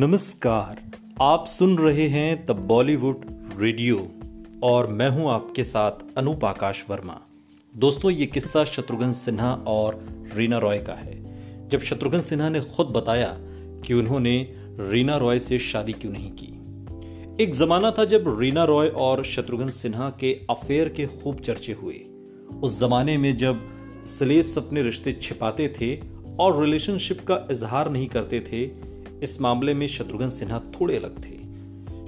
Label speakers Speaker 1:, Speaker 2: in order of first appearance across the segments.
Speaker 1: नमस्कार, आप सुन रहे हैं द बॉलीवुड रेडियो और मैं हूँ आपके साथ अनूप आकाश वर्मा। दोस्तों, ये किस्सा शत्रुघ्न सिन्हा और रीना रॉय का है। जब शत्रुघ्न सिन्हा ने खुद बताया कि उन्होंने रीना रॉय से शादी क्यों नहीं की। एक जमाना था जब रीना रॉय और शत्रुघ्न सिन्हा के अफेयर के खूब चर्चे हुए। उस जमाने में जब स्लेब्स अपने रिश्ते छिपाते थे और रिलेशनशिप का इजहार नहीं करते थे इस मामले में शत्रुघ्न सिन्हा थोड़े अलग थे।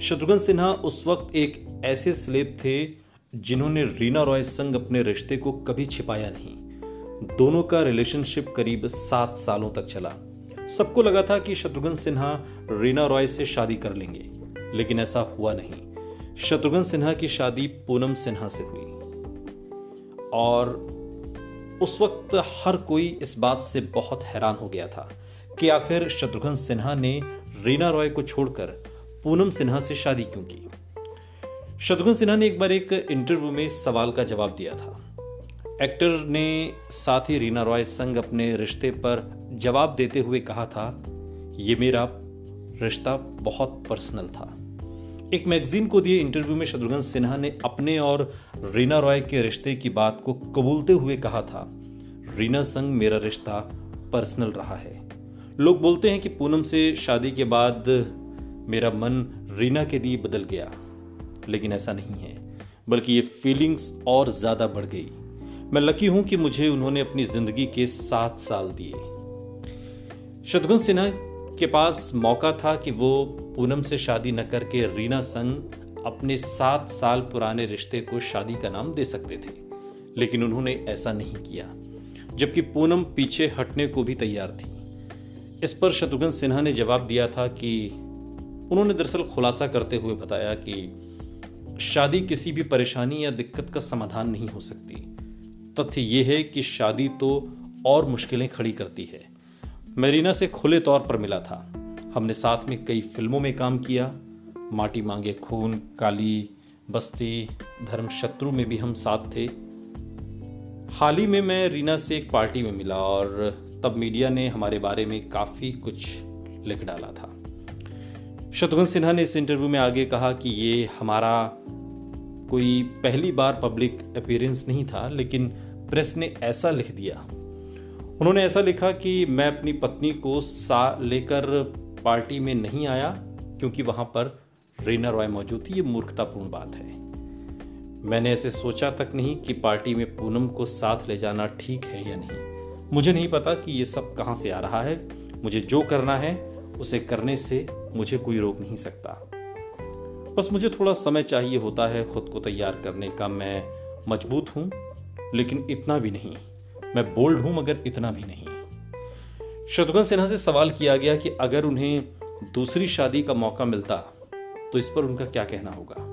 Speaker 1: शत्रुघ्न सिन्हा उस वक्त एक ऐसे स्लेब थे जिन्होंने रीना रॉय संग अपने रिश्ते को कभी छिपाया नहीं। दोनों का रिलेशनशिप करीब सात सालों तक चला। सबको लगा था कि शत्रुघ्न सिन्हा रीना रॉय से शादी कर लेंगे, लेकिन ऐसा हुआ नहीं। शत्रुघ्न सिन्हा की शादी पूनम सिन्हा से हुई। और उस वक्त हर कोई इस बात से बहुत हैरान हो गया था कि आखिर शत्रुघ्न सिन्हा ने रीना रॉय को छोड़कर पूनम सिन्हा से शादी क्यों की? शत्रुघ्न सिन्हा ने एक बार एक इंटरव्यू में सवाल का जवाब दिया था। एक्टर ने साथ ही रीना रॉय संग अपने रिश्ते पर जवाब देते हुए कहा था यह मेरा रिश्ता बहुत पर्सनल था। एक मैगजीन को दिए इंटरव्यू में शत्रुघ्न सिन्हा ने अपने और रीना रॉय के रिश्ते की बात को कबूलते हुए कहा था, रीना संग मेरा रिश्ता पर्सनल रहा है। लोग बोलते हैं कि पूनम से शादी के बाद मेरा मन रीना के लिए बदल गया, लेकिन ऐसा नहीं है, बल्कि ये फीलिंग्स और ज़्यादा बढ़ गई। मैं लकी हूँ कि मुझे उन्होंने अपनी ज़िंदगी के सात साल दिए। शत्रुघ्न सिन्हा के पास मौका था कि वो पूनम से शादी न करके रीना संग अपने सात साल पुराने रिश्ते को शादी का नाम दे सकते थे, लेकिन उन्होंने ऐसा नहीं किया, जबकि पूनम पीछे हटने को भी तैयार थी। इस पर शत्रुघ्न सिन्हा ने जवाब दिया था कि उन्होंने दरअसल खुलासा करते हुए बताया कि शादी किसी भी परेशानी या दिक्कत का समाधान नहीं हो सकती। तथ्य यह है कि शादी तो और मुश्किलें खड़ी करती है। मेरीना से खुले तौर पर मिला था। हमने साथ में कई फ़िल्मों में काम किया। माटी मांगे खून, काली, बस्ती धर्म शत्रु में भी हम साथ थे। हाल ही में मैं रीना से एक पार्टी में मिला और तब मीडिया ने हमारे बारे में काफ़ी कुछ लिख डाला था। शत्रुघ्न सिन्हा ने इस इंटरव्यू में आगे कहा कि ये हमारा कोई पहली बार पब्लिक अपीयरेंस नहीं था, लेकिन प्रेस ने ऐसा लिख दिया। उन्होंने ऐसा लिखा कि मैं अपनी पत्नी को सा लेकर पार्टी में नहीं आया, क्योंकि वहाँ पर रीना रॉय मौजूद थी, ये मूर्खतापूर्ण बात है। मैंने ऐसे सोचा तक नहीं कि पार्टी में पूनम को साथ ले जाना ठीक है या नहीं। मुझे नहीं पता कि ये सब कहाँ से आ रहा है। मुझे जो करना है, उसे करने से मुझे कोई रोक नहीं सकता। बस मुझे थोड़ा समय चाहिए होता है खुद को तैयार करने का। मैं मज़बूत हूँ, लेकिन इतना भी नहीं। मैं बोल्ड हूँ, मगर इतना भी नहीं। शत्रुघ्न सिन्हा से सवाल किया गया कि अगर उन्हें दूसरी शादी का मौका मिलता तो इस पर उनका क्या कहना होगा?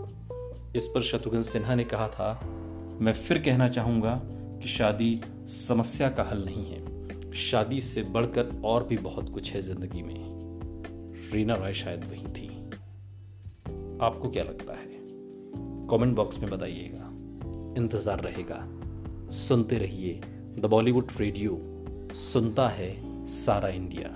Speaker 1: इस पर शत्रुघ्न सिन्हा ने कहा था, मैं फिर कहना चाहूँगा कि शादी समस्या का हल नहीं है। शादी से बढ़कर और भी बहुत कुछ है ज़िंदगी में। रीना रॉय शायद वही थी। आपको क्या लगता है? कमेंट बॉक्स में बताइएगा। इंतज़ार रहेगा। सुनते रहिए द बॉलीवुड रेडियो। सुनता है सारा इंडिया।